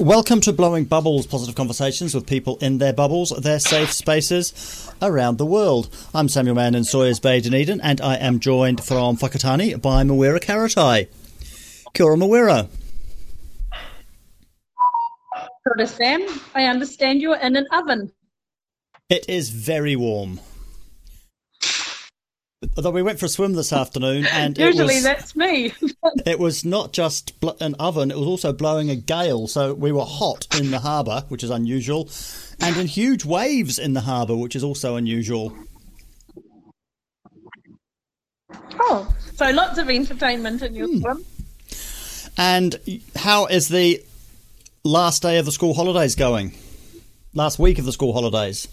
Welcome to Blowing Bubbles, positive conversations with people in their bubbles, their safe spaces around the world. I'm Samuel Mann in Sawyers Bay, Dunedin, and I am joined from Whakatane by Mawera Karatai. Kia ora. Kia ora, Sam. I understand you're in an oven. It is very warm. Although we went for a swim this afternoon, and usually was, that's me. it was not just an oven; it was also blowing a gale. So we were hot in the harbour, which is unusual, and in huge waves in the harbour, which is also unusual. Oh, so lots of entertainment in your hmm. swim. And how is the last day of the school holidays going? Last week of the school holidays.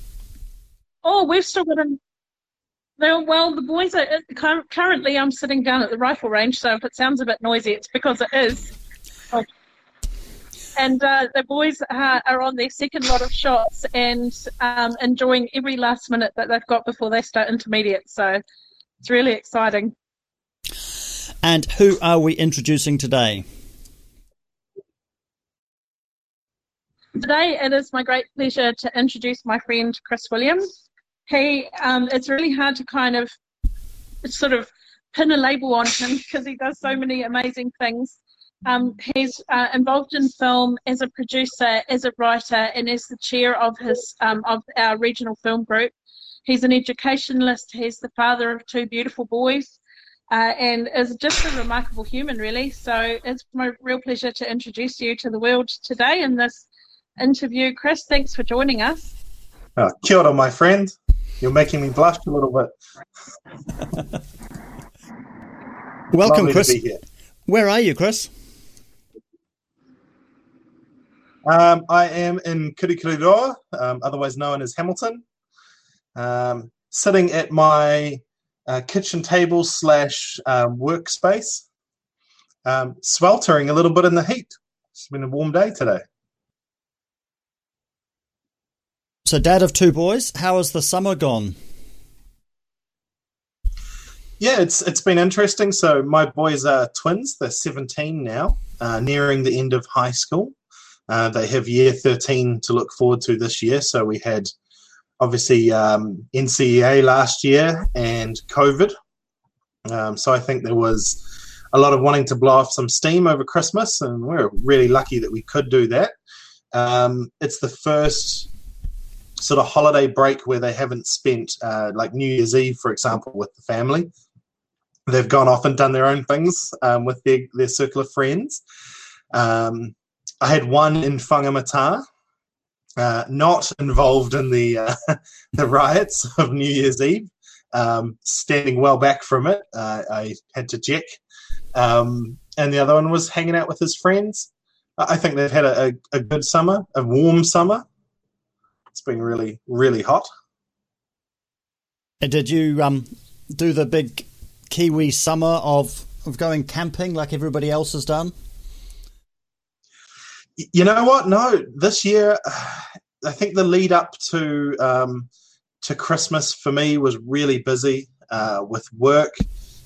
Oh, we've still got an well, the boys are currently. I'm sitting down at the rifle range, so if it sounds a bit noisy, it's because it is. And uh, the boys are, are, on their second lot of shots and um, enjoying every last minute that they've got before they start intermediate. So it's really exciting. And who are we introducing today? Today, it is my great pleasure to introduce my friend Chris Williams he um, it's really hard to kind of sort of pin a label on him because he does so many amazing things. Um, he's uh, involved in film as a producer, as a writer, and as the chair of his um, of our regional film group. He's an educationalist. He's the father of two beautiful boys, uh, and is just a remarkable human, really. So it's my real pleasure to introduce you to the world today in this interview. Chris, thanks for joining us. Uh, kia ora, my friend. You're making me blush a little bit. Welcome, Chris. Where are you, Chris? Um, I am in Kirikiriroa, um, otherwise known as Hamilton, um, sitting at my uh, kitchen table slash um, workspace, um, sweltering a little bit in the heat. It's been a warm day today. So, dad of two boys, how has the summer gone? Yeah, it's it's been interesting. So my boys are twins; they're seventeen now, uh, nearing the end of high school. Uh, they have year thirteen to look forward to this year. So we had obviously um, NCEA last year and COVID. Um, so I think there was a lot of wanting to blow off some steam over Christmas, and we're really lucky that we could do that. Um, it's the first sort of holiday break where they haven't spent uh, like New Year's Eve, for example, with the family. They've gone off and done their own things um, with their, their circle of friends. Um, I had one in Whangamata, uh, not involved in the uh, the riots of New Year's Eve, um, standing well back from it. Uh, I had to check. Um, and the other one was hanging out with his friends. I think they've had a, a, a good summer, a warm summer. It's been really, really hot. And did you um, do the big Kiwi summer of of going camping like everybody else has done? You know what? No, this year, I think the lead up to um, to Christmas for me was really busy uh, with work.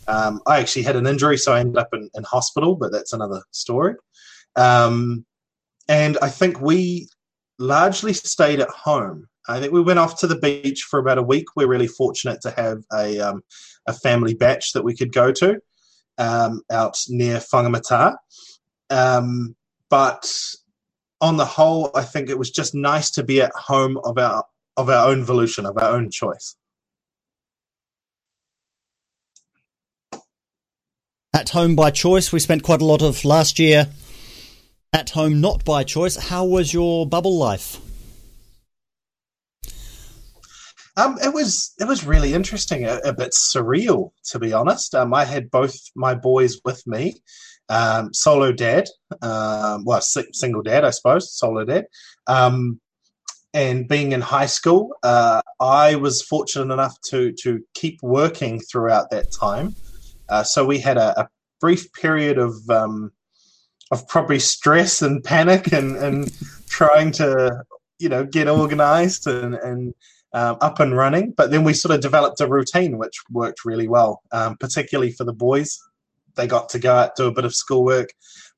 Um, I actually had an injury, so I ended up in, in hospital, but that's another story. Um, and I think we largely stayed at home. I think we went off to the beach for about a week. We're really fortunate to have a, um, a family bach that we could go to um, out near Whangamata. Um, but on the whole, I think it was just nice to be at home of our of our own volition, of our own choice. at home by choice. We spent quite a lot of last year at home not by choice. How was your bubble life? Um, it was it was really interesting, a, a bit surreal to be honest. Um, I had both my boys with me, um, solo dad, um, well, single dad, I suppose, solo dad. Um, and being in high school, uh, I was fortunate enough to to keep working throughout that time. Uh, so we had a, a brief period of um, of probably stress and panic and, and trying to you know get organized and, and um, up and running. But then we sort of developed a routine which worked really well, um, particularly for the boys. They got to go out do a bit of schoolwork,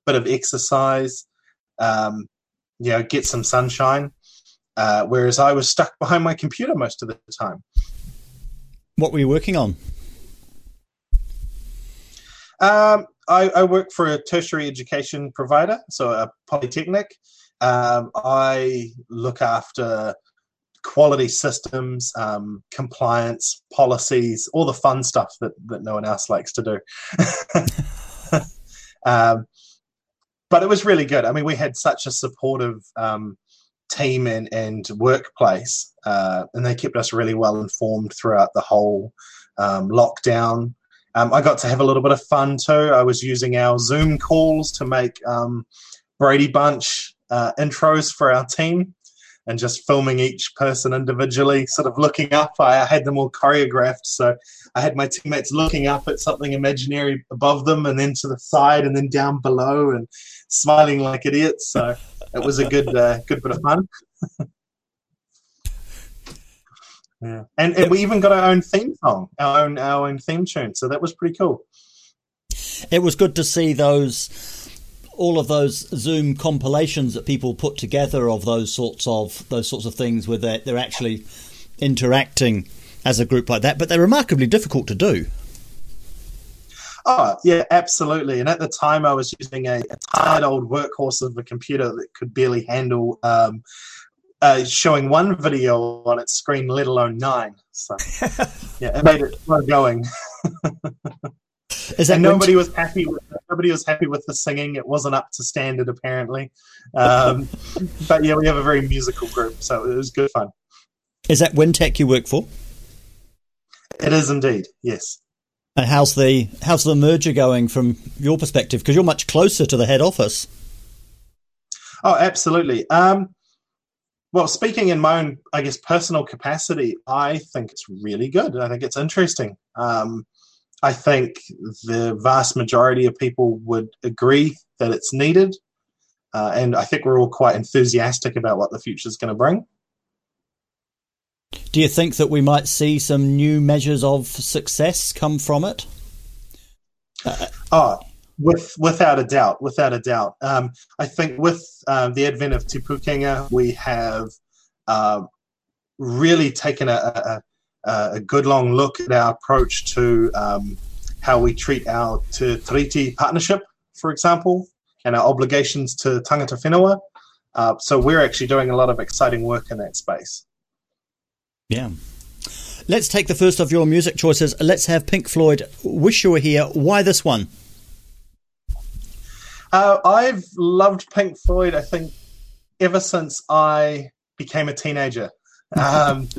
bit of exercise, um, you know, get some sunshine. Uh, whereas I was stuck behind my computer most of the time. What were you working on? Um, I, I, work for a tertiary education provider, so a polytechnic. Um, I look after quality systems, um, compliance, policies, all the fun stuff that, that no one else likes to do. um, but it was really good. I mean, we had such a supportive um, team and, and workplace, uh, and they kept us really well informed throughout the whole um, lockdown. Um, I got to have a little bit of fun too. I was using our Zoom calls to make um, Brady Bunch uh, intros for our team and just filming each person individually, sort of looking up. I had them all choreographed. So I had my teammates looking up at something imaginary above them and then to the side and then down below and smiling like idiots. So it was a good uh, good bit of fun. yeah, and, and we even got our own theme song, our own our own theme tune. So that was pretty cool. It was good to see those all of those Zoom compilations that people put together of those sorts of those sorts of things where they're, they're actually interacting as a group like that, but they're remarkably difficult to do. Oh, yeah, absolutely. And at the time, I was using a, a tired old workhorse of a computer that could barely handle um, uh, showing one video on its screen, let alone nine. So, yeah, it made it slow going. Is that nobody was happy. With, nobody was happy with the singing. It wasn't up to standard, apparently. Um, but yeah, we have a very musical group, so it was good fun. Is that Wintec you work for? It is indeed. Yes. And how's the how's the merger going from your perspective? Because you're much closer to the head office. Oh, absolutely. Um, well, speaking in my own, I guess, personal capacity, I think it's really good. I think it's interesting. Um, I think the vast majority of people would agree that it's needed, uh, and I think we're all quite enthusiastic about what the future is going to bring. Do you think that we might see some new measures of success come from it? Uh, oh, with without a doubt, without a doubt. Um, I think with uh, the advent of Pukenga, we have uh, really taken a, a, a, good long look at our approach to um, how we treat our Te Tiriti partnership, for example, and our obligations to tangata whenua. Uh, so we're actually doing a lot of exciting work in that space. Yeah. Let's take the first of your music choices. Let's have Pink Floyd. Wish you were here. Why this one? Uh, I've loved Pink Floyd. I think ever since I became a teenager. Um,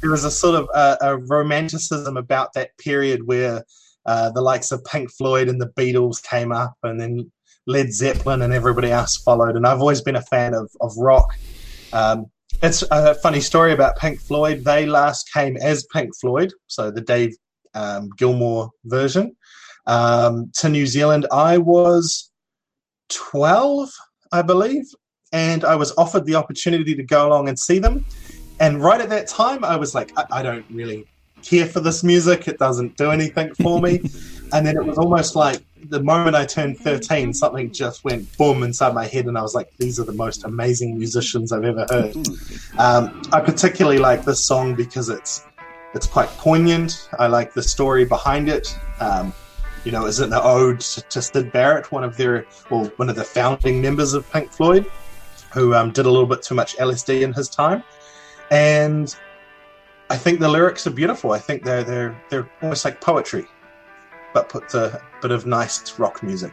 there was a sort of a, a, romanticism about that period where uh, the likes of Pink Floyd and the Beatles came up, and then Led Zeppelin and everybody else followed. And I've always been a fan of of rock. Um, it's a funny story about Pink Floyd. They last came as Pink Floyd, so the Dave um, Gilmour version, um, to New Zealand. I was 12, I believe, and I was offered the opportunity to go along and see them. And right at that time, I was like, I, I don't really care for this music. It doesn't do anything for me. and then it was almost like the moment I turned 13, something just went boom inside my head, and I was like, these are the most amazing musicians I've ever heard. Um, I particularly like this song because it's it's quite poignant. I like the story behind it. Um, you know, is it an ode to Syd Barrett, one of their, well, one of the founding members of Pink Floyd, who um, did a little bit too much LSD in his time, and I think the lyrics are beautiful. I think they're they're they're almost like poetry. but puts a bit of nice rock music.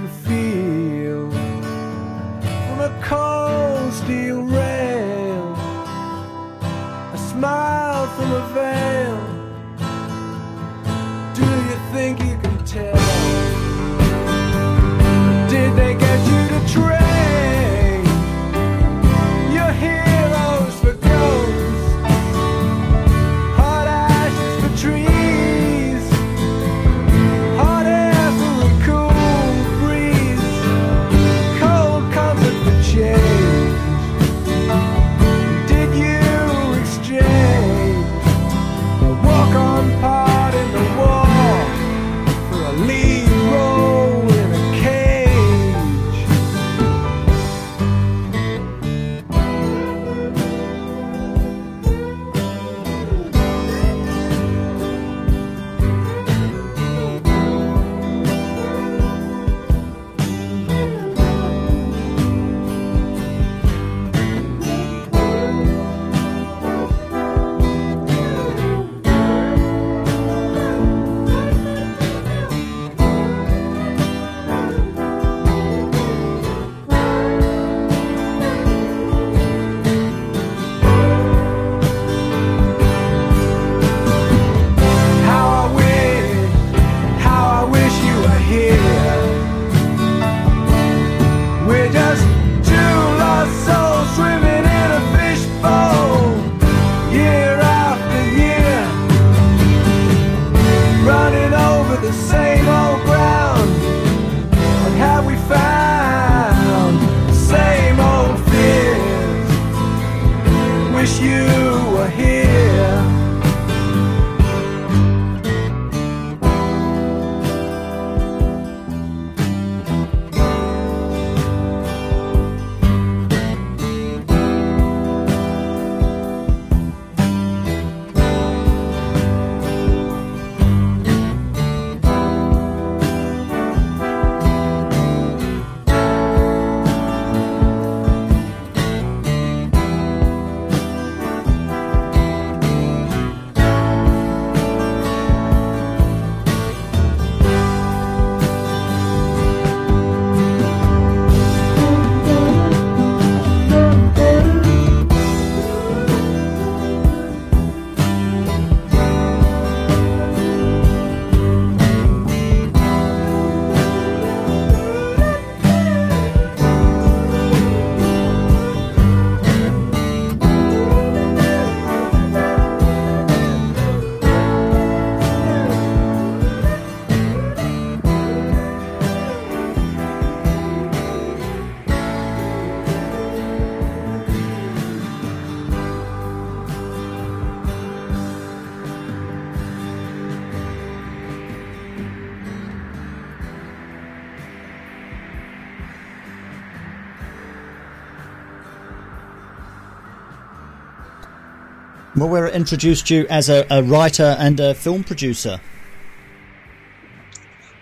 Moira introduced you as a, a writer and a film producer.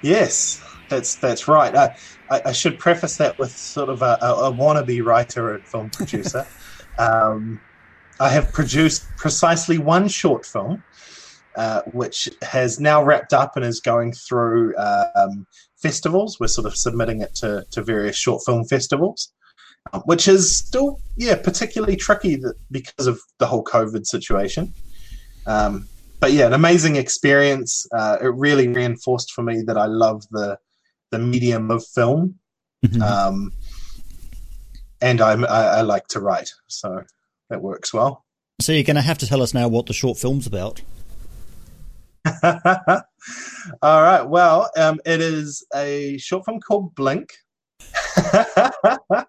Yes, that's that's right. I, I, I should preface that with sort of a, a, a wannabe writer and film producer. um, I have produced precisely one short film, uh, which has now wrapped up and is going through um, festivals. We're sort of submitting it to, to various short film festivals, which is still, yeah, particularly tricky that, because of the whole COVID situation. Um, but yeah, an amazing experience. Uh, it really reinforced for me that I love the the medium of film, Mhm. um, and I'm, I, I like to write, so that works well. So you're going to have to tell us now what the short film's about. All right. Well, um, it is a short film called Blink.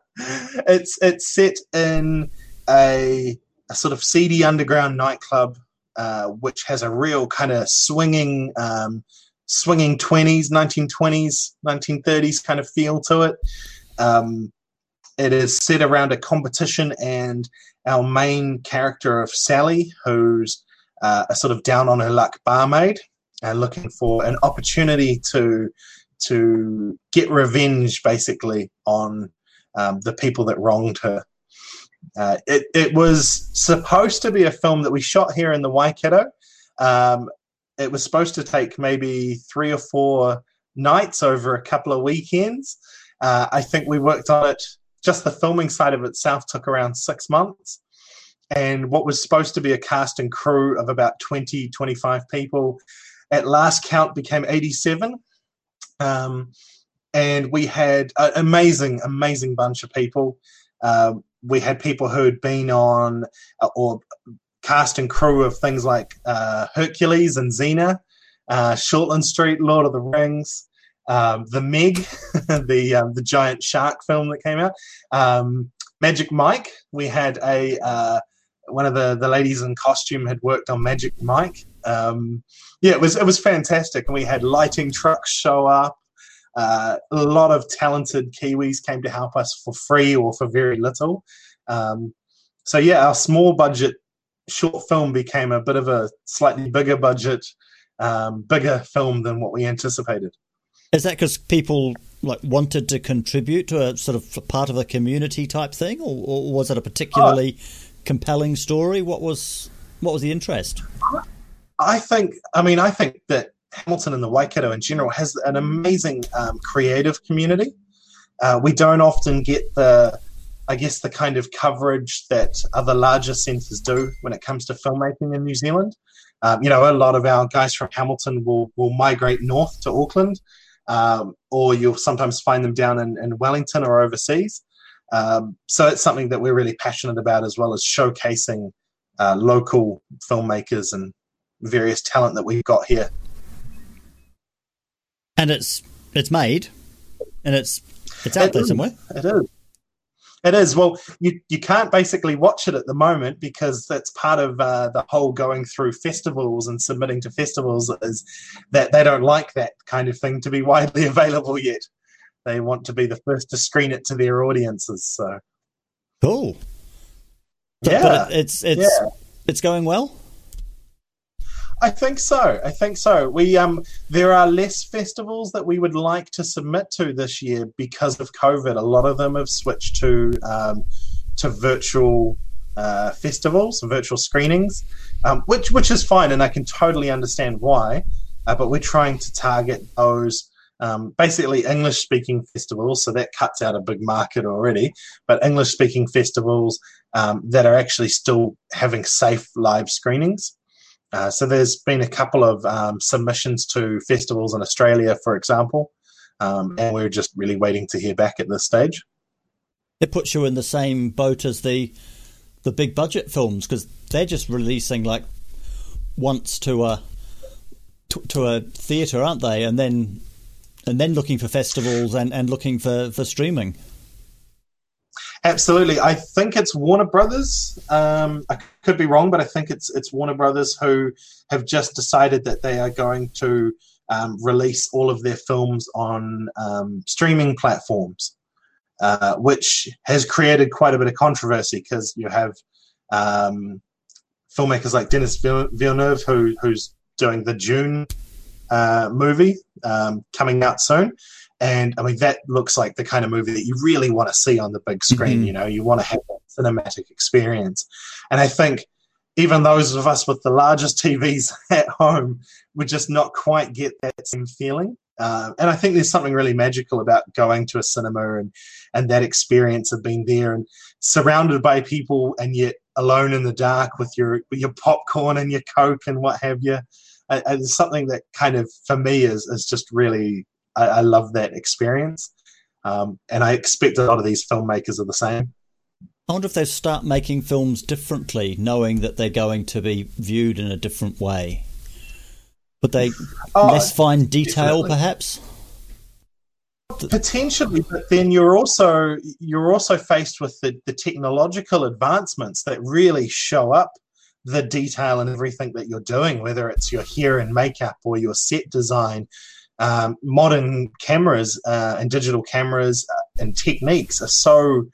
it's it's set in a, a sort of seedy underground nightclub, uh, which has a real kind of swinging, um, swinging twenties, nineteen twenties, nineteen thirties kind of feel to it. Um, it is set around a competition, and our main character of Sally, who's uh, a sort of down on her luck barmaid and looking for an opportunity to to get revenge basically on um, the people that wronged her. Uh, it, it was supposed to be a film that we shot here in the Waikato. Um, it was supposed to take maybe three or four nights over a couple of weekends. Uh, I think we worked on it, just the filming side of itself took around six months and what was supposed to be a cast and crew of about 20, 25 people at last count became 87. Um, and we had an amazing, amazing bunch of people. Um, we had people who had been on uh, or cast and crew of things like uh, Hercules and Xena, uh, Shortland Street, Lord of the Rings, um, The Meg, the um, the giant shark film that came out, um, Magic Mike. We had a uh, one of the, the ladies in costume had worked on Magic Mike. Um, yeah, it was it was fantastic, and we had lighting trucks show up. Uh, a lot of talented Kiwis came to help us for free or for very little. Um, so yeah, our small budget short film became a bit of a slightly bigger budget, um, bigger film than what we anticipated. Is that because people like wanted to contribute to a sort of part of a community type thing, or, or was it a particularly compelling story? What was what was the interest? I think, I mean, I think that Hamilton and the Waikato in general has an amazing um, creative community. Uh, we don't often get the, I guess, the kind of coverage that other larger centres do when it comes to filmmaking in New Zealand. Um, you know, a lot of our guys from Hamilton will, will migrate north to Auckland, um, or you'll sometimes find them down in, in Wellington or overseas. Um, so it's something that we're really passionate about, as well as showcasing uh, local filmmakers and various talent that we've got here. And it's it's made, and it's it's out It there is. somewhere. It is. It is. Well, you, you can't basically watch it at the moment because that's part of uh, the whole going through festivals and submitting to festivals is that they don't like that kind of thing to be widely available yet. They want to be the first to screen it to their audiences. So, Cool. Yeah. but it, it's it's Yeah. it's going well. I think so. I think so. We um there are less festivals that we would like to submit to this year because of COVID. A lot of them have switched to um, to virtual uh, festivals, virtual screenings, um, which which is fine, and I can totally understand why. Uh, but we're trying to target those um, basically English speaking festivals, so that cuts out a big market already. But English speaking festivals um, that are actually still having safe live screenings. Uh, so there's been a couple of um, submissions to festivals in Australia, for example, um, and we're just really waiting to hear back at this stage. It puts you in the same boat as the the big budget films because they're just releasing like once to a to, to a theater, aren't they? And then and then looking for festivals and, and looking for, for streaming. Absolutely, I think it's Warner Brothers. Um, I could be wrong, but I think it's it's Warner Brothers who have just decided that they are going to um, release all of their films on um, streaming platforms, uh, which has created quite a bit of controversy because you have um, filmmakers like Denis Villeneuve who who's doing the Dune uh, movie um, coming out soon. And I mean, that looks like the kind of movie that you really want to see on the big screen. Mhm. You know, you want to have that cinematic experience. And I think even those of us with the largest TVs at home would just not quite get that same feeling. Uh, and I think there's something really magical about going to a cinema and and that experience of being there and surrounded by people and yet alone in the dark with your with your popcorn and your coke and what have you. Uh, it's something that kind of for me is is just really I, I love that experience, um, and I expect a lot of these filmmakers are the same. I wonder if they start making films differently, knowing that they're going to be viewed in a different way. Would they oh, less fine detail, definitely. perhaps? Potentially, but then you're also you're also faced with the, the technological advancements that really show up the detail and everything that you're doing, whether it's your hair and makeup or your set design. Um, modern cameras uh, and digital cameras uh, and techniques are so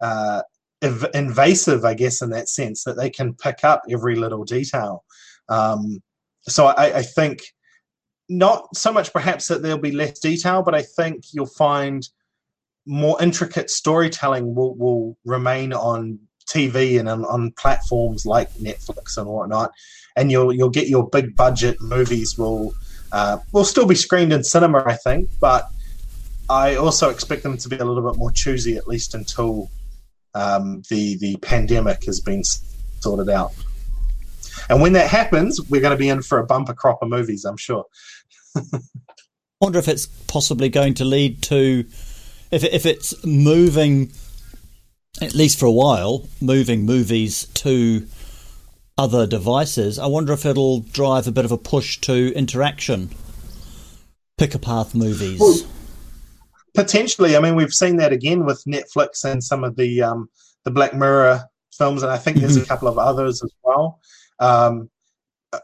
uh, invasive, I guess, in that sense that they can pick up every little detail. Um, so I, I think not so much perhaps that there'll be less detail, but I think you'll find more intricate storytelling will, will remain on TV and on, on, platforms like Netflix and whatnot, and you'll you'll get your big budget movies will uh, will still be screened in cinema, I think, but I also expect them to be a little bit more choosy at least until um, the the pandemic has been sorted out. And when that happens, we're going to be in for a bumper crop of movies, I'm sure. Wonder if it's possibly going to lead to, if if it's moving, at least for a while, moving movies to other devices. I wonder if it'll drive a bit of a push to interaction, pick a path movies. Well, potentially, I mean, we've seen that again with Netflix and some of the um, the Black Mirror films, and I think there's a mm-hmm. couple of others as well. Um,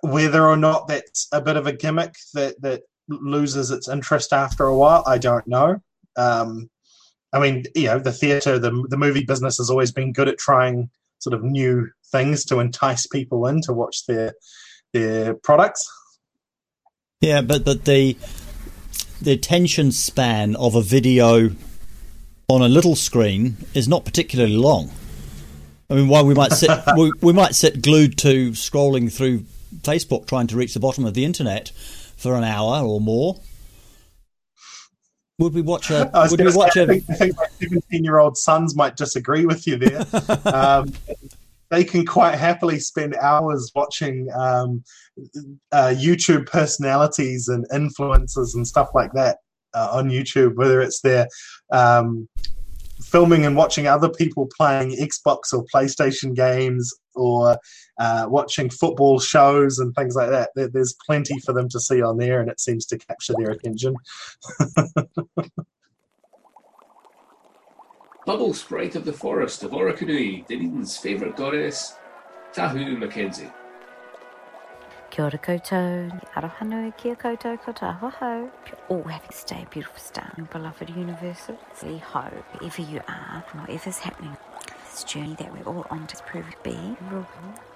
whether or not that's a bit of a gimmick that that loses its interest after a while, I don't know. Um, I mean, you know, the theatre, the the movie business has always been good at trying sort of new things to entice people in to watch their their products. Yeah, but but the the attention span of a video on a little screen is not particularly long. I mean, while we might sit we, we might sit glued to scrolling through Facebook trying to reach the bottom of the internet for an hour or more. Would we watch a? Would we watch say, a? I think, I think my seventeen-year-old sons might disagree with you there. um, they can quite happily spend hours watching um, uh, YouTube personalities and influencers and stuff like that uh, on YouTube, whether it's their um, filming and watching other people playing Xbox or PlayStation games or uh, watching football shows and things like that. There, there's plenty for them to see on there, and it seems to capture their attention. Bubble Sprite of the Forest of Orokonui, Dunedin's favourite goddess, Tahu Mackenzie. Kia ora koutou, arohanui, kia koutou, ko tahoho. You're all having to stay a beautiful star your beloved university. Ho, wherever you are, whatever's happening, this journey that we're all on to prove to be, will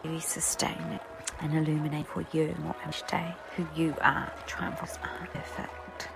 really sustain and illuminate for you more each day who you are. Triumphs are perfect.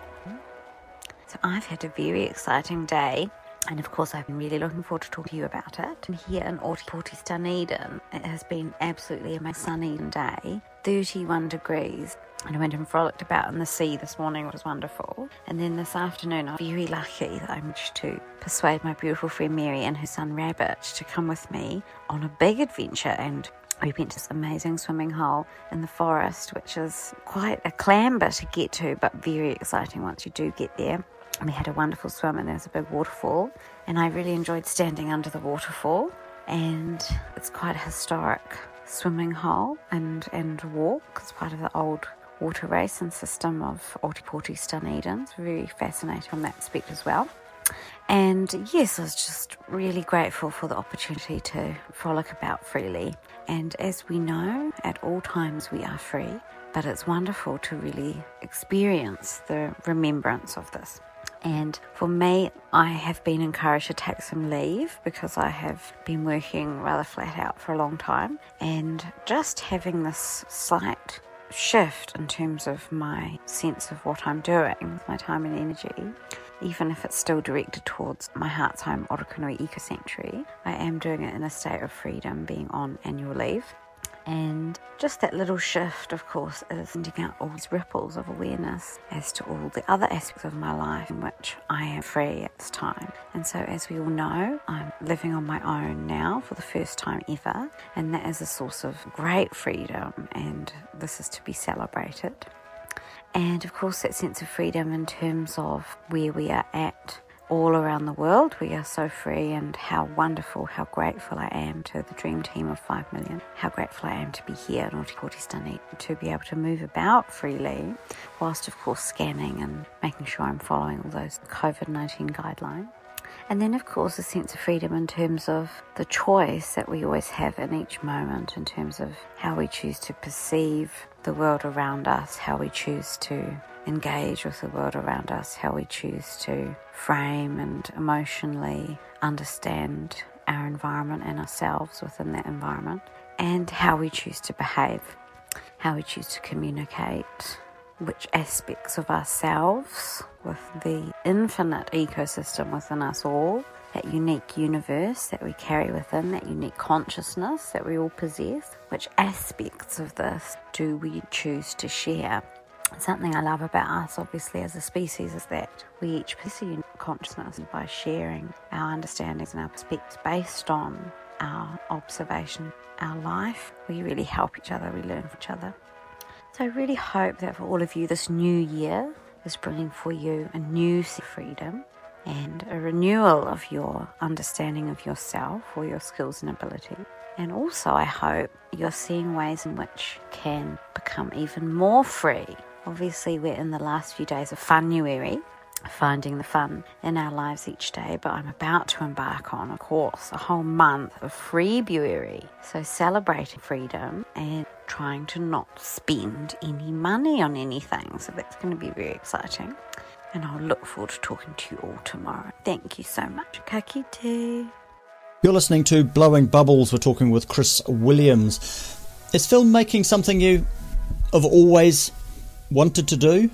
So I've had a very exciting day and of course, I've been really looking forward to talk to you about it. And here in Ōtepoti Dunedin, it has been absolutely a sunny day, 31 degrees. And I went and frolicked about in the sea this morning, it was wonderful. And then this afternoon, I'm very lucky that I managed to persuade my beautiful friend Mary and her son Rabbit to come with me on a big adventure. And we went to this amazing swimming hole in the forest, which is quite a clamber to get to, but very exciting once you do get there we had a wonderful swim and there was a big waterfall and I really enjoyed standing under the waterfall and it's quite a historic swimming hole and, and walk. It's part of the old water racing system of Ōtepoti Dunedin. It's very fascinating on that aspect as well. And yes, I was just really grateful for the opportunity to frolic about freely. And as we know, at all times we are free, but it's wonderful to really experience the remembrance of this. And for me, I have been encouraged to take some leave because I have been working rather flat out for a long time. And just having this slight shift in terms of my sense of what I'm doing, with my time and energy, even if it's still directed towards my heart's home, Orokonui Eco Sanctuary, I am doing it in a state of freedom, being on annual leave. And just that little shift, of course, is sending out all these ripples of awareness as to all the other aspects of my life in which I am free at this time. And so, as we all know, I'm living on my own now for the first time ever, and that is a source of great freedom, and this is to be celebrated. And of course, that sense of freedom in terms of where we are at all around the world. We are so free, and how wonderful, how grateful I am to the dream team of 5 million. How grateful I am to be here Ōtepoti Dunedin, to be able to move about freely, whilst, of course, scanning and making sure I'm following all those COVID 19 guidelines. And then, of course, a sense of freedom in terms of the choice that we always have in each moment, in terms of how we choose to perceive the world around us, how we choose to engage with the world around us, how we choose to frame and emotionally understand our environment and ourselves within that environment, and how we choose to behave, how we choose to communicate, which aspects of ourselves with the infinite ecosystem within us all, that unique universe that we carry within, that unique consciousness that we all possess, which aspects of this do we choose to share? Something I love about us, obviously, as a species, is that we each unique consciousness by sharing our understandings and our perspectives based on our observation, our life. We really help each other, we learn from each other. So I really hope that for all of you, this new year is bringing for you a new freedom and a renewal of your understanding of yourself or your skills and ability. And also, I hope you're seeing ways in which can become even more free Obviously, we're in the last few days of Fanuary, finding the fun in our lives each day, but I'm about to embark on, of course, a whole month of Freebuary. So, celebrating freedom and trying to not spend any money on anything. So, that's going to be very exciting. And I'll look forward to talking to you all tomorrow. Thank you so much. Ka kite. You're listening to Blowing Bubbles. We're talking with Chris Williams. Is filmmaking something you have always wanted to do?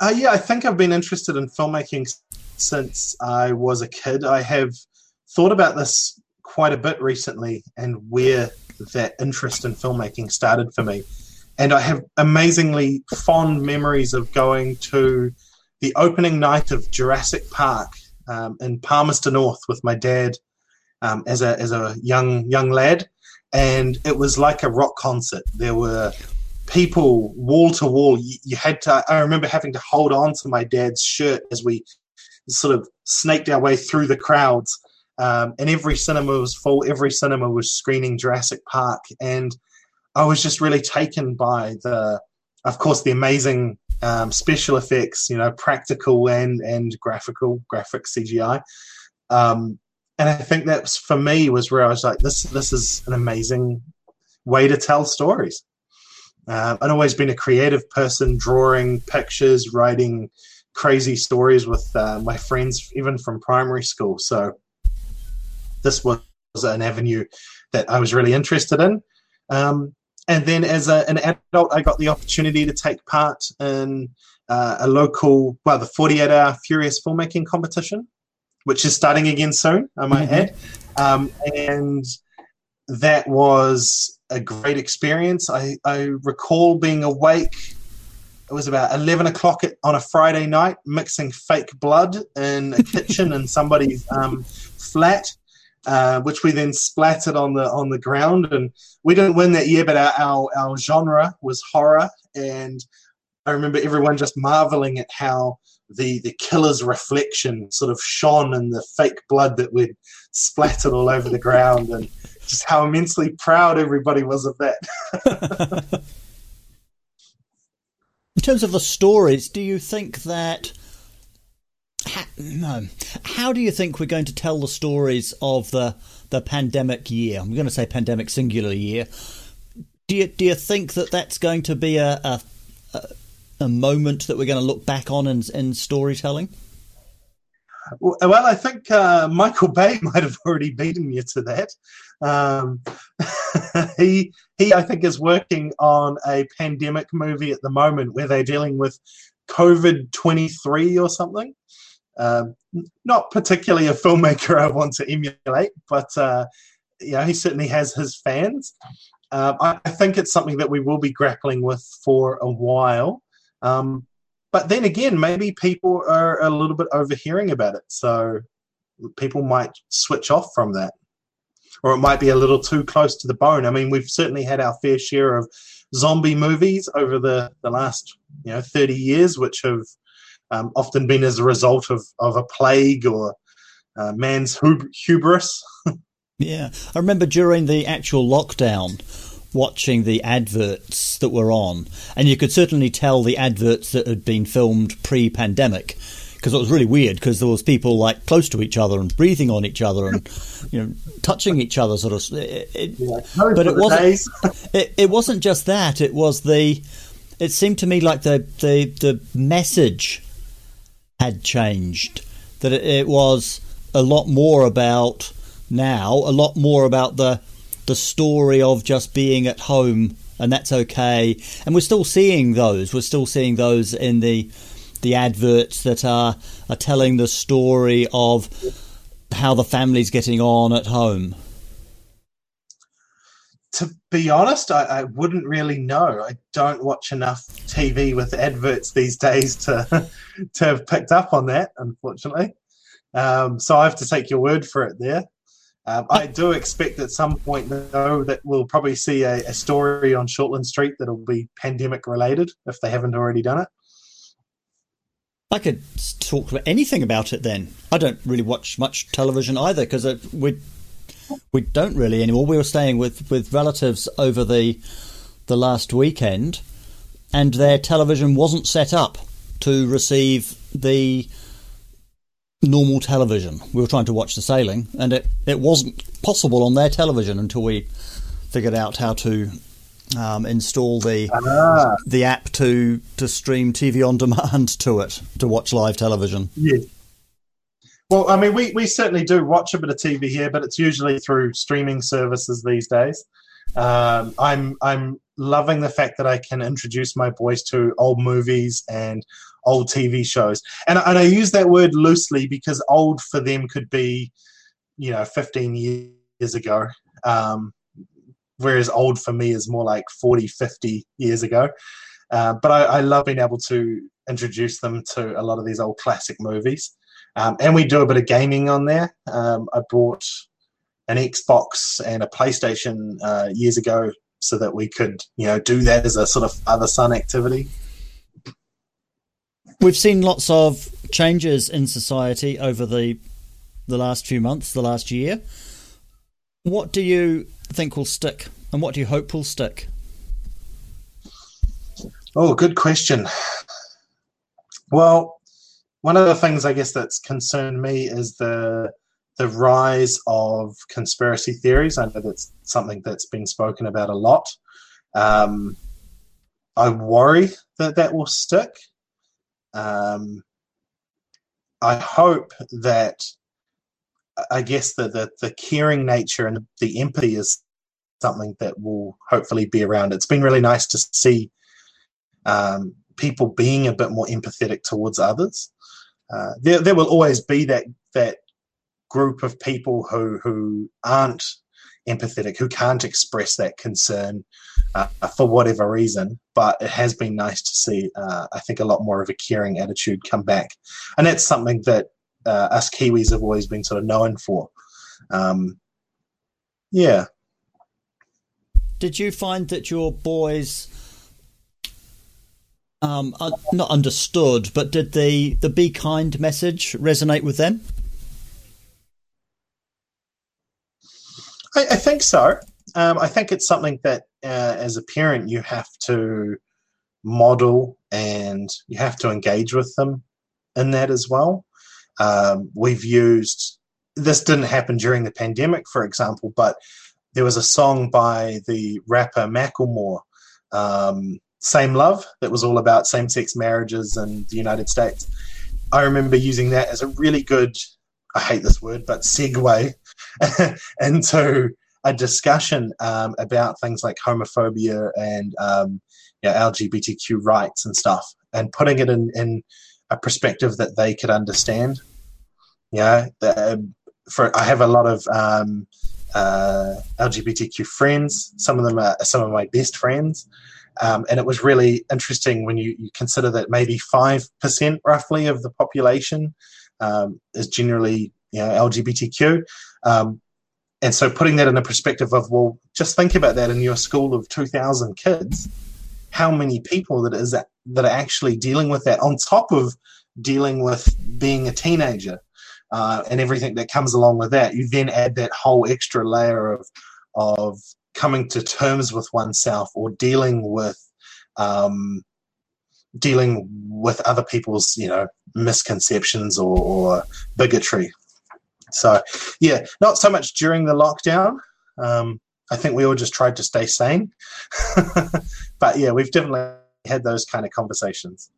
Uh, yeah, I think I've been interested in filmmaking since I was a kid. I have thought about this quite a bit recently and where that interest in filmmaking started for me. And I have amazingly fond memories of going to the opening night of Jurassic Park um, in Palmerston North with my dad um, as a as a young young lad, and it was like a rock concert. There were people wall to wall. You, had to. I remember having to hold on to my dad's shirt as we sort of snaked our way through the crowds. Um, and every cinema was full. Every cinema was screening Jurassic Park, and I was just really taken by the, of course, the amazing um, special effects. You know, practical and and graphical, graphic CGI. Um, and I think that's for me was where I was like, this this is an amazing way to tell stories. Uh, I'd always been a creative person, drawing pictures, writing crazy stories with uh, my friends, even from primary school. So this was an avenue that I was really interested in. Um, and then as a, an adult, I got the opportunity to take part in uh, a local, well, the 48 hour Furious filmmaking competition, which is starting again soon, I might mm-hmm. add. Um, and that was a great experience. I, I recall being awake. It was about 11 o'clock on a Friday night, mixing fake blood in a kitchen in somebody's um, flat, uh, which we then splattered on the on the ground. And we didn't win that year, but our, our, our genre was horror. And I remember everyone just marveling at how the the killer's reflection sort of shone in the fake blood that we'd splattered all over the ground and just how immensely proud everybody was of that. In terms of the stories, do you think that how, no. How do you think we're going to tell the stories of the the pandemic year? I'm going to say pandemic singular year. Do you do you think that that's going to be a a, a moment that we're going to look back on in, in storytelling? Well, I think uh, Michael Bay might have already beaten you to that. Um, he he, I think, is working on a pandemic movie at the moment where they're dealing with COVID twenty three or something. Um, not particularly a filmmaker I want to emulate, but uh, he certainly has his fans. Um, I, I, think it's something that we will be grappling with for a while. Um, but then again, maybe people are a little bit overhearing about it, so people might switch off from that, or it might be a little too close to the bone. I mean, we've certainly had our fair share of zombie movies over the, the last you know 30 years, which have um, often been as a result of, of a plague or uh, man's hub- hubris. yeah, I remember during the actual lockdown watching the adverts that were on, and you could certainly tell the adverts that had been filmed pre-pandemic because it was really weird because there was people like close to each other and breathing on each other and you know touching each other sort of it, it, yeah, but it wasn't it, it wasn't just that it was the it seemed to me like the the the message had changed that it, it was a lot more about now a lot more about the the story of just being at home and that's okay and we're still seeing those we're still seeing those in the the adverts that are are telling the story of how the family's getting on at home? To be honest, I, I wouldn't really know. I don't watch enough TV with adverts these days to to have picked up on that, unfortunately. Um, so I have to take your word for it there. Um, I do expect at some point, though, that we'll probably see a, a story on Shortland Street that'll be pandemic related if they haven't already done it. I could talk about anything about it then. I don't really watch much television either because we we don't really anymore. We were staying with, with relatives over the the last weekend, and their television wasn't set up to receive the normal television. We were trying to watch the sailing, and it, it wasn't possible on their television until we figured out how to um, install the ah. the app to to stream TV on demand to it to watch live television. Yeah. Well, I mean, we, we certainly do watch a bit of TV here, but it's usually through streaming services these days. Um, I'm I'm loving the fact that I can introduce my boys to old movies and old TV shows, and and I use that word loosely because old for them could be, you know, 15 years ago. Um, whereas old for me is more like 40, 50 years ago. Uh, but I, I, love being able to introduce them to a lot of these old classic movies. Um, and we do a bit of gaming on there. Um, I bought an Xbox and a PlayStation uh, years ago so that we could, you know, do that as a sort of other son activity. We've seen lots of changes in society over the the last few months, the last year. What do you think will stick, and what do you hope will stick? Oh, good question. Well, one of the things I guess that's concerned me is the the rise of conspiracy theories. I know that's something that's been spoken about a lot. Um, I worry that that will stick. Um, I hope that I guess the, the, the caring nature and the empathy is something that will hopefully be around. It's been really nice to see um, people being a bit more empathetic towards others. Uh, there, there will always be that that group of people who who aren't empathetic, who can't express that concern uh, for whatever reason. But it has been nice to see, uh, I think, a lot more of a caring attitude come back, and that's something that uh, us Kiwis have always been sort of known for. Um, yeah. Did you find that your boys um, not understood, but did the the be kind message resonate with them? I, I think so. Um, I think it's something that, uh, as a parent, you have to model and you have to engage with them in that as well. Um, we've used this didn't happen during the pandemic, for example, but there was a song by the rapper Macklemore, um, "Same Love," that was all about same-sex marriages in the United States. I remember using that as a really good, I hate this word, but segue into a discussion um, about things like homophobia and um, LGBTQ rights and stuff, and putting it in, in a perspective that they could understand. Yeah, um, for I have a lot of um, uh, LGBTQ friends. Some of them are some of my best friends. Um, and it was really interesting when you, you consider that maybe 5% roughly of the population um, is generally you know, LGBTQ. Um, and so putting that in a perspective of, well, just think about that in your school of 2,000 kids, how many people that is that, that are actually dealing with that on top of dealing with being a teenager uh, and everything that comes along with that. You then add that whole extra layer of, of coming to terms with oneself or dealing with um, dealing with other people's you know misconceptions or, or bigotry so yeah not so much during the lockdown um, i think we all just tried to stay sane but yeah we've definitely had those kind of conversations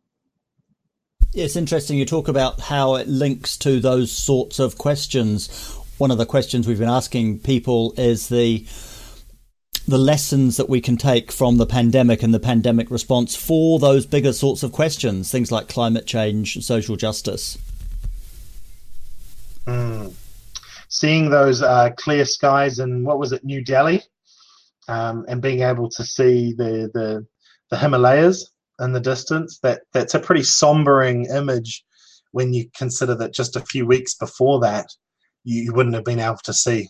it's interesting you talk about how it links to those sorts of questions one of the questions we've been asking people is the the lessons that we can take from the pandemic and the pandemic response for those bigger sorts of questions, things like climate change, social justice. Mm. Seeing those uh, clear skies in what was it, New Delhi, um, and being able to see the, the the Himalayas in the distance, that that's a pretty sombering image when you consider that just a few weeks before that you, you wouldn't have been able to see.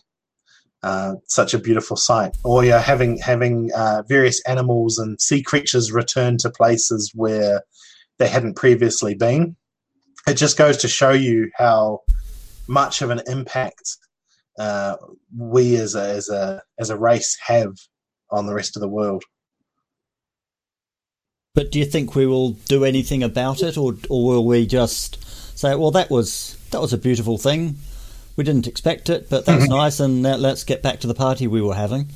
Uh, such a beautiful sight. Or yeah, having having uh, various animals and sea creatures return to places where they hadn't previously been. It just goes to show you how much of an impact uh, we as a, as a as a race have on the rest of the world. But do you think we will do anything about it, or or will we just say, "Well, that was that was a beautiful thing we didn't expect it, but that's mm-hmm. nice. And let's get back to the party we were having.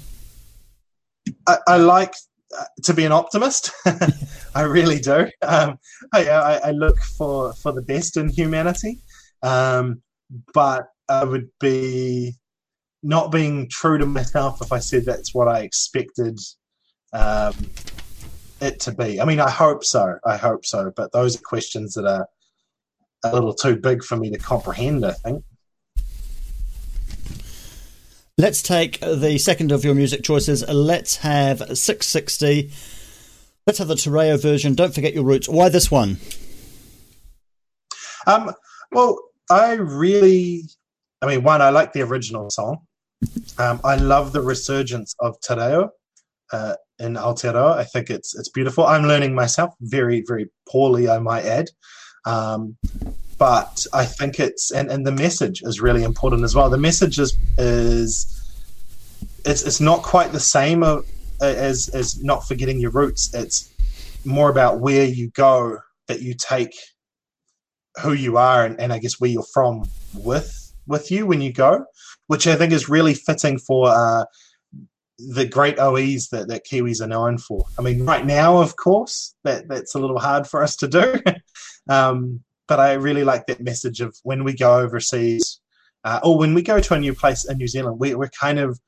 I, I like uh, to be an optimist. I really do. Um, I, I, I, look for, for the best in humanity, um, but I would be not being true to myself if I said that's what I expected um, it to be. I mean, I hope so. I hope so. But those are questions that are a little too big for me to comprehend. I think. Let's take the second of your music choices. Let's have Six60. Let's have the Te Reo version. Don't forget your roots. Why this one? Um, well, I really, I mean, one, I like the original song. Um, I love the resurgence of Te Reo uh, in Aotearoa. I think it's it's beautiful. I'm learning myself very, very poorly, I might add. Um, but I think it's and, and the message is really important as well. The message is is it's it's not quite the same as as not forgetting your roots. It's more about where you go that you take who you are and, and I guess where you're from with with you when you go, which I think is really fitting for uh, the great OEs that, that Kiwis are known for. I mean, right now, of course, that that's a little hard for us to do. um, but I really like that message of when we go overseas uh, or when we go to a new place in New Zealand, we, we're kind of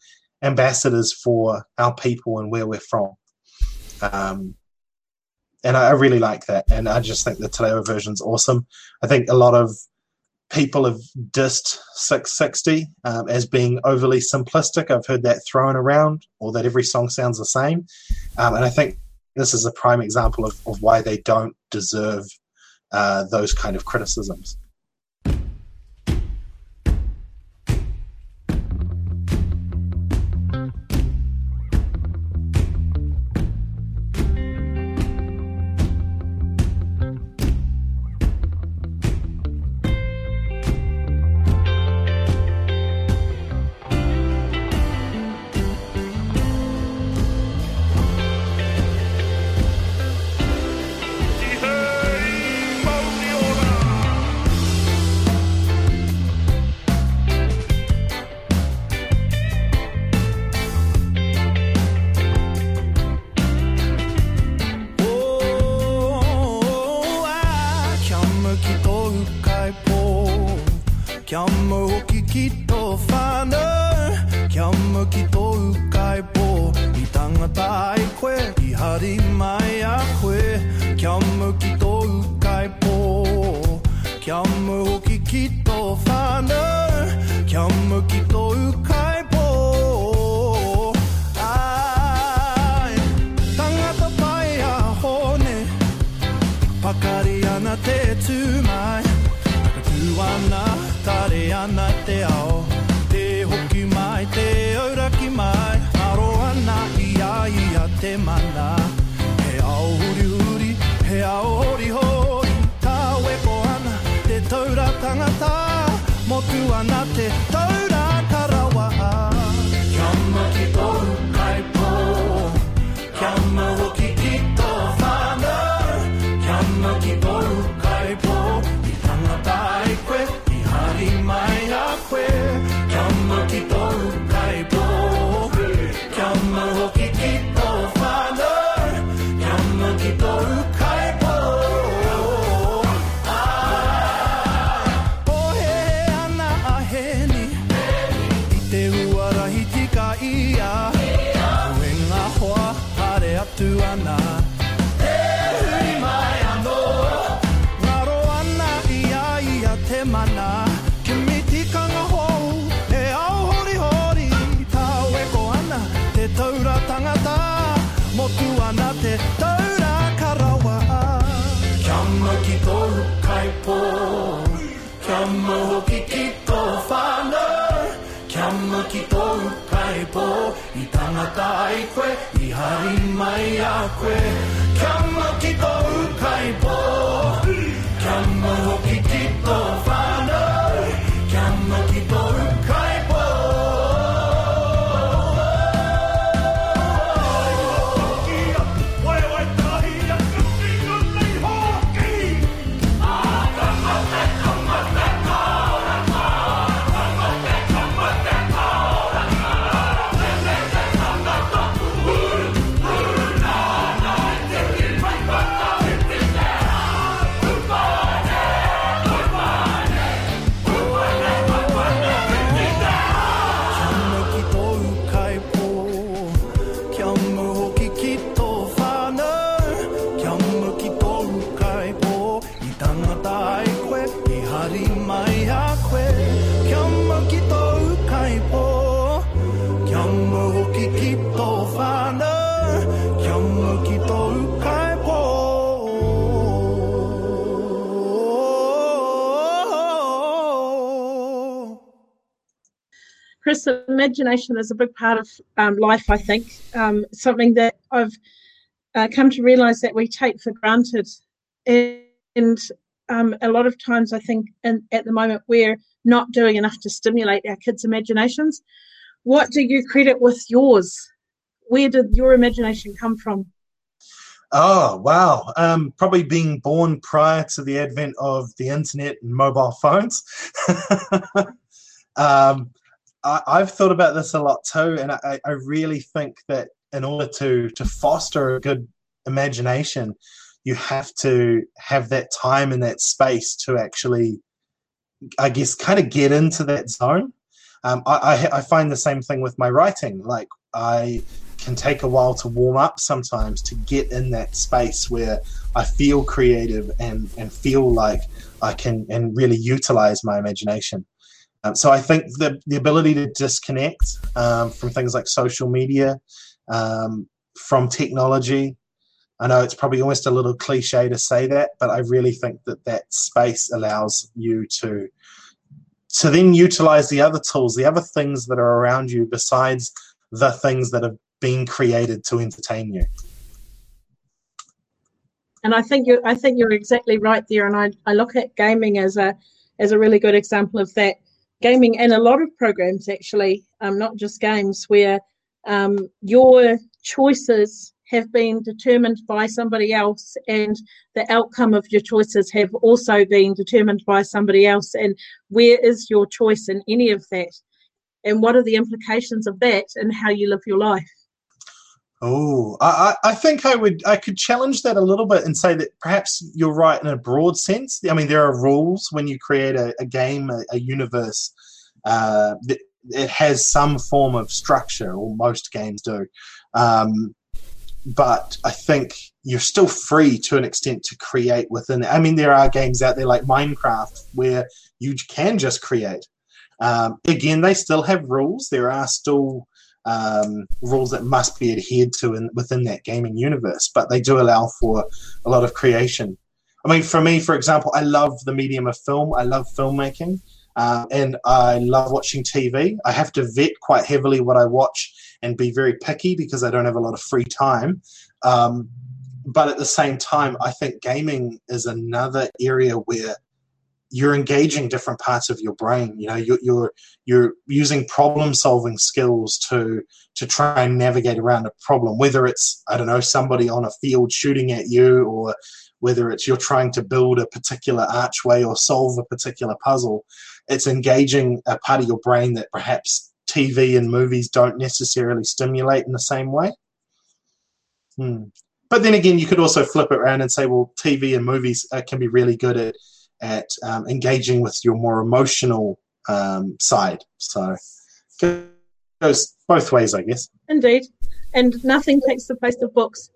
ambassadors for our people and where we're from. Um, and I, really like that. And I just think the Te Reo version's awesome. I think a lot of people have dissed Six60 um, as being overly simplistic. I've heard that thrown around, or that every song sounds the same. Um, and I think this is a prime example of, of why they don't deserve uh, those kind of criticisms. Mai a koe. Kia mau ki tōu kai pō. Chris, imagination is a big part of um, life, I think. Um, something that I've uh, come to realize that we take for granted. And, and um, a lot of times, I think in, at the moment, we're not doing enough to stimulate our kids' imaginations. What do you credit with yours? Where did your imagination come from? Oh wow! Um, probably being born prior to the advent of the internet and mobile phones. um, I, I've thought about this a lot too, and I, I really think that in order to to foster a good imagination, you have to have that time and that space to actually, I guess, kind of get into that zone. Um, I, I, I find the same thing with my writing. Like I can take a while to warm up sometimes to get in that space where I feel creative and, and feel like I can and really utilize my imagination. Um, so I think the, the ability to disconnect um, from things like social media, um, from technology. I know it's probably almost a little cliche to say that, but I really think that that space allows you to to then utilize the other tools, the other things that are around you besides the things that have been created to entertain you. And I think you I think you're exactly right there. And I, I look at gaming as a as a really good example of that. Gaming and a lot of programs actually, um, not just games, where um, your choices have been determined by somebody else and the outcome of your choices have also been determined by somebody else and where is your choice in any of that? And what are the implications of that and how you live your life Oh, I, I think I would I could challenge that a little bit and say that perhaps you're right in a broad sense. I mean, there are rules when you create a, a game, a, a universe. Uh, that it has some form of structure, or most games do. Um, but I think you're still free to an extent to create within it. I mean, there are games out there like Minecraft where you can just create. Um, again, they still have rules. There are still um, rules that must be adhered to in, within that gaming universe, but they do allow for a lot of creation. I mean, for me, for example, I love the medium of film. I love filmmaking. Um, and I love watching TV. I have to vet quite heavily what I watch and be very picky because I don't have a lot of free time. Um, but at the same time, I think gaming is another area where you're engaging different parts of your brain. You know, you're you're, you're using problem solving skills to to try and navigate around a problem. Whether it's I don't know somebody on a field shooting at you, or whether it's you're trying to build a particular archway or solve a particular puzzle. It's engaging a part of your brain that perhaps TV and movies don't necessarily stimulate in the same way. Hmm. But then again, you could also flip it around and say, well, TV and movies uh, can be really good at at um, engaging with your more emotional um, side. So it goes both ways, I guess. Indeed. And nothing takes the place of books.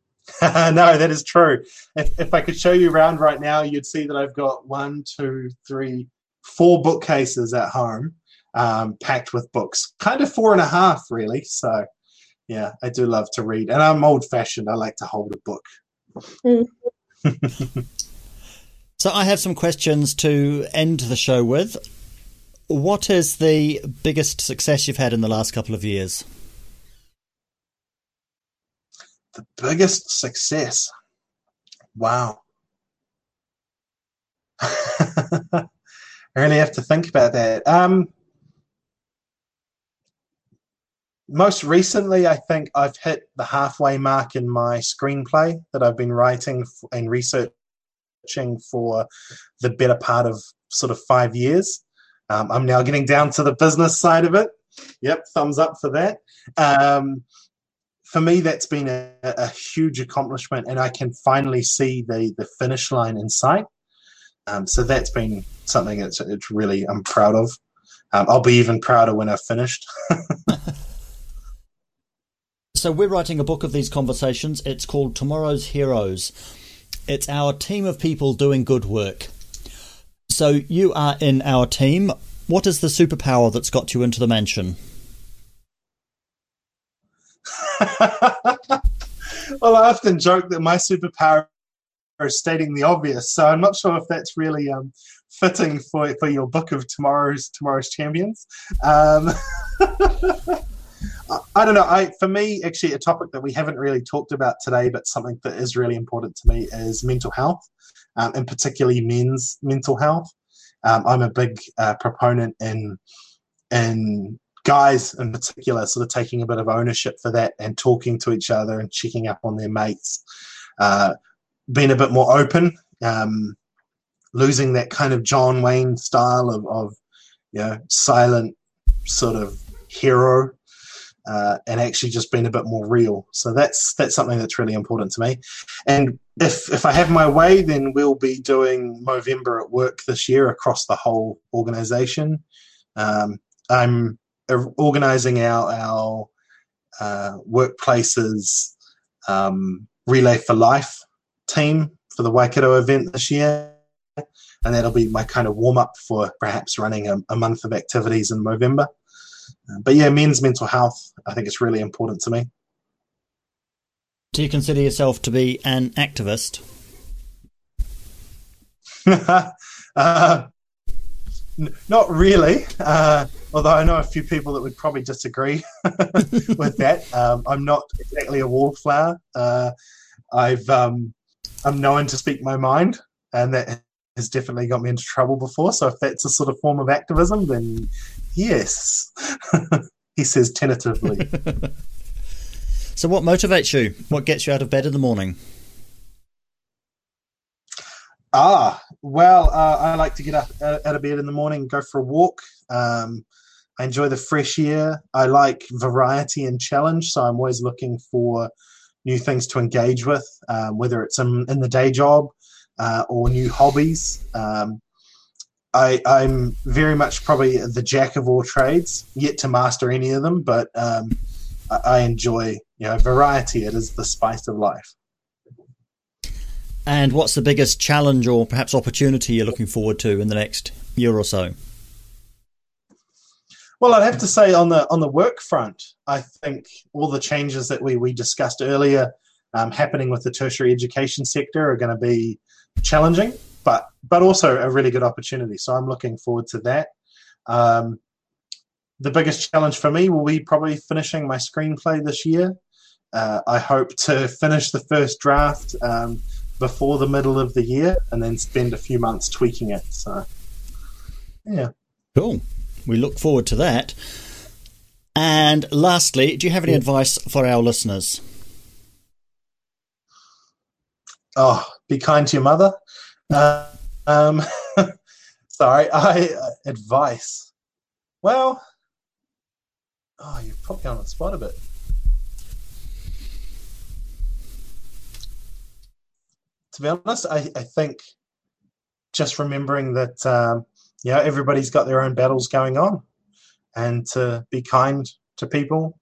no, that is true. If, if I could show you around right now, you'd see that I've got one, two, three, four bookcases at home um, packed with books. Kind of four and a half, really. So, yeah, I do love to read. And I'm old fashioned. I like to hold a book. Mm. So I have some questions to end the show with. What is the biggest success you've had in the last couple of years? The biggest success. Wow. I really have to think about that. Um, most recently, I think I've hit the halfway mark in my screenplay that I've been writing and research for the better part of sort of five years. Um, I'm now getting down to the business side of it. Yep, thumbs up for that. Um, for me, that's been a, a, huge accomplishment, and I can finally see the the finish line in sight. Um, so that's been something that's it's really I'm proud of. Um, I'll be even prouder when I've finished. so we're writing a book of these conversations. It's called Tomorrow's Heroes. It's our team of people doing good work. So you are in our team. What is the superpower that's got you into the mansion? well, I often joke that my superpower is stating the obvious, so I'm not sure if that's really um, fitting for for your book of tomorrow's tomorrow's champions. Um, I don't know. I for me, actually, a topic that we haven't really talked about today, but something that is really important to me is mental health, um, and particularly men's mental health. Um, I'm a big uh, proponent in in guys in particular, sort of taking a bit of ownership for that and talking to each other and checking up on their mates, uh, being a bit more open, um, losing that kind of John Wayne style of, of you know silent sort of hero uh, and actually just being a bit more real. So that's that's something that's really important to me. And if if I have my way, then we'll be doing Movember at work this year across the whole organisation. Um, I'm organising our our uh, workplaces um, Relay for Life team for the Waikato event this year. And that'll be my kind of warm up for perhaps running a, a month of activities in Movember. But yeah, men's mental health, I think it's really important to me. Do you consider yourself to be an activist? uh, n- not really. Uh, although I know a few people that would probably disagree with that. Um, I'm not exactly a wallflower. Uh, I've um, I'm known to speak my mind, and that has definitely got me into trouble before. So if that's a sort of form of activism, then yes, he says tentatively. so what motivates you? What gets you out of bed in the morning? Ah, well, uh, I like to get up uh, out of bed in the morning, go for a walk. Um, I enjoy the fresh air. I like variety and challenge, so I'm always looking for new things to engage with, um, whether it's in, in the day job uh, or new hobbies. Um, I, am very much probably the jack of all trades, yet to master any of them, but um, I, I enjoy you know variety. It is the spice of life. And what's the biggest challenge or perhaps opportunity you're looking forward to in the next year or so? Well, I'd have to say on the on the work front, I think all the changes that we, we discussed earlier um, happening with the tertiary education sector are going to be challenging. But but also a really good opportunity. So I'm looking forward to that. Um, the biggest challenge for me will be probably finishing my screenplay this year. Uh, I hope to finish the first draft um, before the middle of the year, and then spend a few months tweaking it. So, yeah. Cool. We look forward to that. And lastly, do you have any advice for our listeners? Oh, be kind to your mother. Uh, um, sorry, I uh, advice. Well, oh, you put me on the spot a bit. To be honest, I, I think just remembering that um, you know everybody's got their own battles going on, and to be kind to people,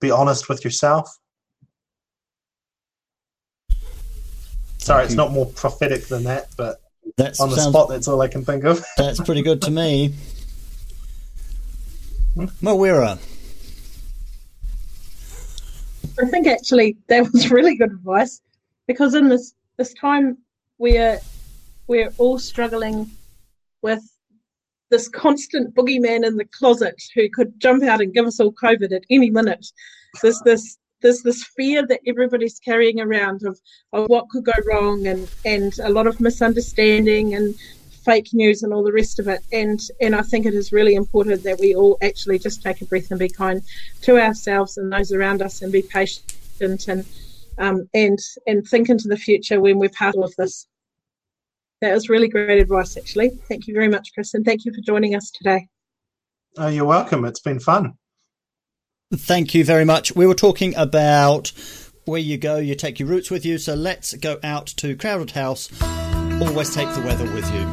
be honest with yourself. Sorry, it's not more prophetic than that, but That's on the sounds- spot, that's all I can think of. That's pretty good to me. Mawera. I think actually that was really good advice because in this this time we're we're all struggling with this constant boogeyman in the closet who could jump out and give us all COVID at any minute. There's this there's this fear that everybody's carrying around of, of what could go wrong and, and a lot of misunderstanding and fake news and all the rest of it. And and I think it is really important that we all actually just take a breath and be kind to ourselves and those around us and be patient and um, and and think into the future when we're part of this. That was really great advice, actually. Thank you very much, Chris, and thank you for joining us today. Oh, you're welcome. It's been fun. Thank you very much. We were talking about where you go, you take your roots with you. So let's go out to Crowded House. Always take the weather with you.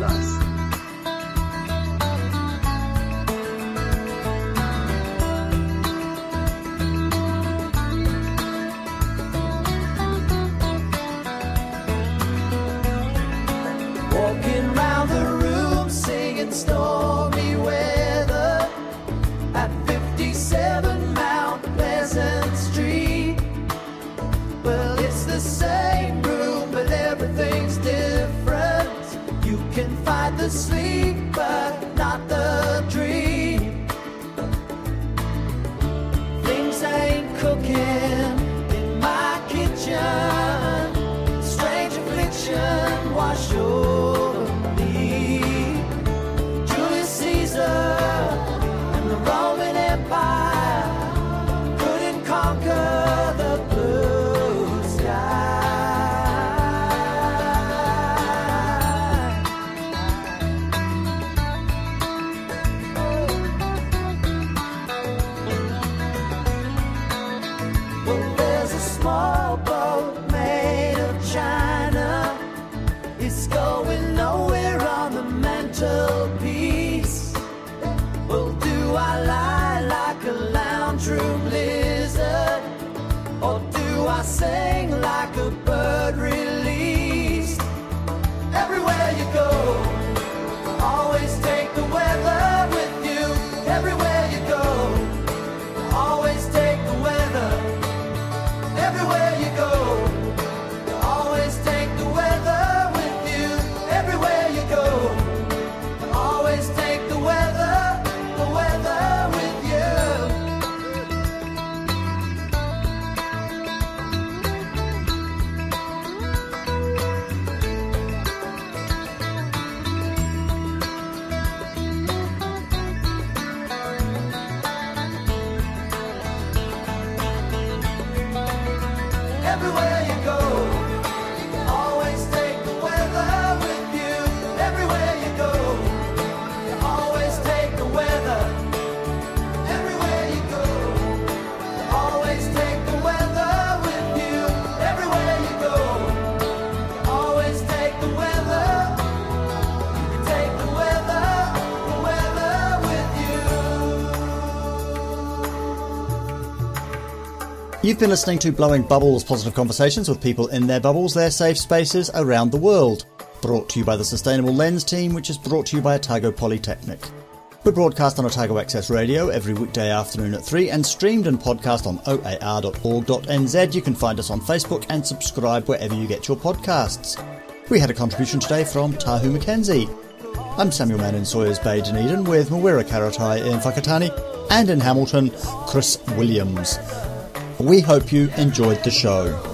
Nice. Walking the sleep, You've been listening to Blowing Bubbles Positive Conversations with people in their bubbles, their safe spaces around the world. Brought to you by the Sustainable Lens team, which is brought to you by Otago Polytechnic. We're broadcast on Otago Access Radio every weekday afternoon at 3 and streamed and podcast on oar.org.nz. You can find us on Facebook and subscribe wherever you get your podcasts. We had a contribution today from Tahu McKenzie. I'm Samuel Mann in Sawyers Bay, Dunedin, with Mawera Karetai in Whakatāne and in Hamilton, Chris Williams. We hope you enjoyed the show.